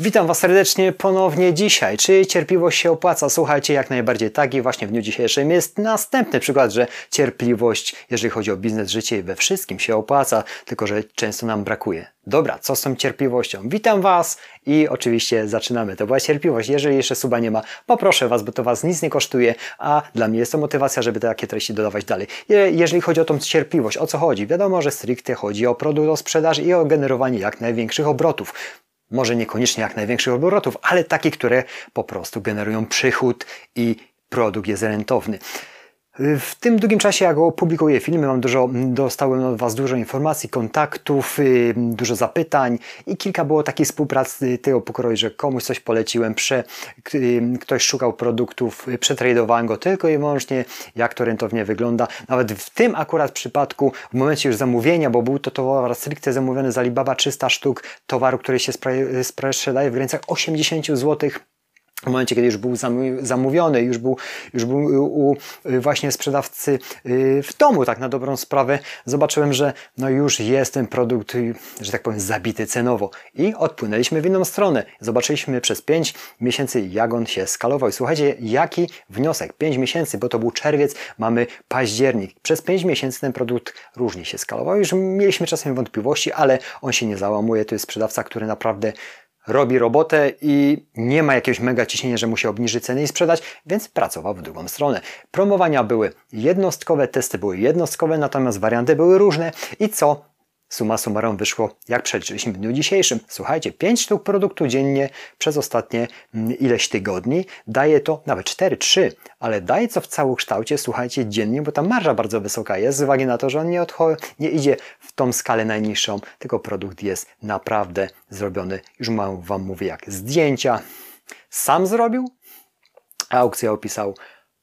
Witam Was serdecznie ponownie dzisiaj. Czy cierpliwość się opłaca? Słuchajcie, jak najbardziej tak i właśnie w dniu dzisiejszym jest następny przykład, że cierpliwość, jeżeli chodzi o biznes, życie we wszystkim się opłaca, tylko że często nam brakuje. Dobra, co z tą cierpliwością? Witam Was i oczywiście zaczynamy. To była cierpliwość. Jeżeli jeszcze suba nie ma, poproszę Was, bo to Was nic nie kosztuje, a dla mnie jest to motywacja, żeby takie treści dodawać dalej. Jeżeli chodzi o tą cierpliwość, o co chodzi? Wiadomo, że stricte chodzi o produkt, o sprzedaż i o generowanie jak największych obrotów może niekoniecznie jak największych obrotów, ale takie, które po prostu generują przychód i produkt jest rentowny. W tym długim czasie, jak opublikuję filmy, mam dużo, dostałem od Was dużo informacji, kontaktów, y, dużo zapytań i kilka było takiej współpracy tego pokroju, że komuś coś poleciłem, prze, y, ktoś szukał produktów, y, przetradowałem go tylko i wyłącznie, jak to rentownie wygląda. Nawet w tym akurat przypadku, w momencie już zamówienia, bo był to towar stricte zamówiony z Alibaba 300 sztuk towaru, który się sprzedaje w granicach 80 złotych w momencie, kiedy już był zamówiony, już był, już był u właśnie sprzedawcy y, w domu, tak na dobrą sprawę, zobaczyłem, że no już jest ten produkt, y, że tak powiem, zabity cenowo. I odpłynęliśmy w inną stronę. Zobaczyliśmy przez 5 miesięcy, jak on się skalował. I słuchajcie, jaki wniosek? 5 miesięcy, bo to był czerwiec, mamy październik. Przez 5 miesięcy ten produkt różnie się skalował. Już mieliśmy czasem wątpliwości, ale on się nie załamuje. To jest sprzedawca, który naprawdę robi robotę i nie ma jakiegoś mega ciśnienia, że musi obniżyć ceny i sprzedać, więc pracował w drugą stronę. Promowania były jednostkowe, testy były jednostkowe, natomiast warianty były różne i co Suma summarum wyszło, jak przeliczyliśmy w dniu dzisiejszym. Słuchajcie, 5 sztuk produktu dziennie przez ostatnie mm, ileś tygodni. Daje to nawet 4, 3, ale daje co w całokształcie, słuchajcie, dziennie, bo ta marża bardzo wysoka jest, z uwagi na to, że on nie, nie idzie w tą skalę najniższą, tylko produkt jest naprawdę zrobiony, już mam, Wam mówię, jak zdjęcia. Sam zrobił, aukcję opisał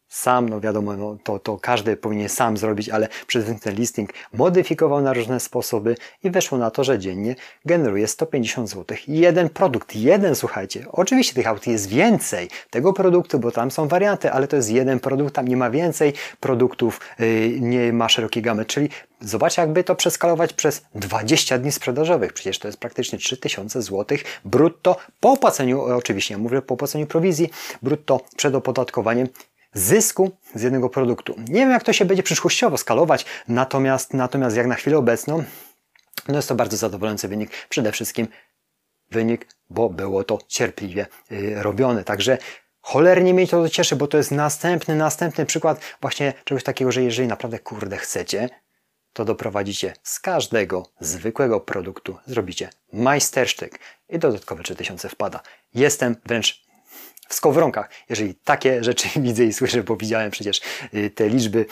sam, no wiadomo, no to, to każdy powinien sam zrobić, ale przez ten listing modyfikował na różne sposoby i weszło na to, że dziennie generuje 150 zł. Jeden produkt, jeden, słuchajcie. Oczywiście tych aut jest więcej tego produktu, bo tam są warianty, ale to jest jeden produkt, tam nie ma więcej produktów, yy, nie ma szerokiej gamy, czyli Zobaczcie, jakby to przeskalować przez 20 dni sprzedażowych. Przecież to jest praktycznie 3000 zł brutto po opłaceniu, oczywiście ja mówię po opłaceniu prowizji, brutto przed opodatkowaniem zysku z jednego produktu. Nie wiem, jak to się będzie przyszłościowo skalować, natomiast, natomiast jak na chwilę obecną, no jest to bardzo zadowalający wynik. Przede wszystkim wynik, bo było to cierpliwie yy, robione. Także cholernie mnie to cieszy, bo to jest następny, następny przykład właśnie czegoś takiego, że jeżeli naprawdę kurde chcecie, to doprowadzicie z każdego zwykłego produktu, zrobicie majstersztyk i dodatkowe 3000 wpada. Jestem wręcz w skowronkach, jeżeli takie rzeczy widzę i słyszę, bo widziałem przecież y, te liczby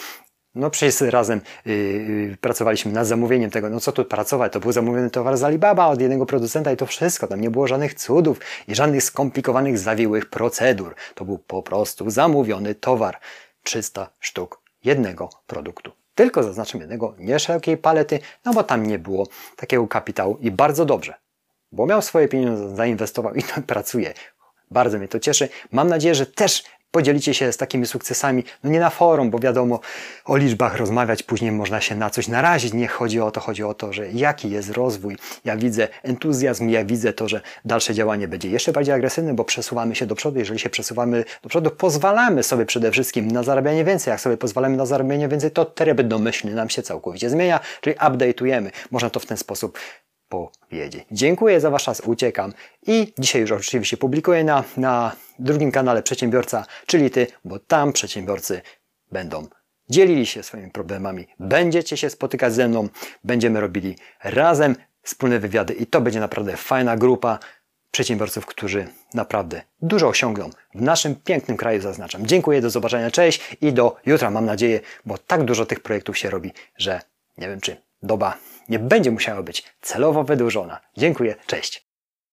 no przecież razem yy, pracowaliśmy nad zamówieniem tego, no co tu pracować, to był zamówiony towar z Alibaba od jednego producenta i to wszystko, tam nie było żadnych cudów i żadnych skomplikowanych, zawiłych procedur. To był po prostu zamówiony towar. 300 sztuk jednego produktu. Tylko zaznaczam jednego, nie szerokiej palety, no bo tam nie było takiego kapitału i bardzo dobrze, bo miał swoje pieniądze, zainwestował i pracuje. Bardzo mnie to cieszy. Mam nadzieję, że też podzielicie się z takimi sukcesami, no nie na forum, bo wiadomo, o liczbach rozmawiać, później można się na coś narazić. Nie chodzi o to, chodzi o to, że jaki jest rozwój. Ja widzę entuzjazm, ja widzę to, że dalsze działanie będzie jeszcze bardziej agresywne, bo przesuwamy się do przodu. Jeżeli się przesuwamy do przodu, pozwalamy sobie przede wszystkim na zarabianie więcej. Jak sobie pozwalamy na zarabianie więcej, to tryb domyślny nam się całkowicie zmienia, czyli update'ujemy. Można to w ten sposób powiedzieć. Dziękuję za Wasz czas, uciekam. I dzisiaj już oczywiście publikuję na, na drugim kanale Przedsiębiorca, czyli Ty, bo tam przedsiębiorcy będą dzielili się swoimi problemami, będziecie się spotykać ze mną, będziemy robili razem wspólne wywiady i to będzie naprawdę fajna grupa przedsiębiorców, którzy naprawdę dużo osiągną. W naszym pięknym kraju, zaznaczam. Dziękuję, do zobaczenia, cześć i do jutra, mam nadzieję, bo tak dużo tych projektów się robi, że nie wiem czy doba nie będzie musiała być celowo wydłużona. Dziękuję, cześć.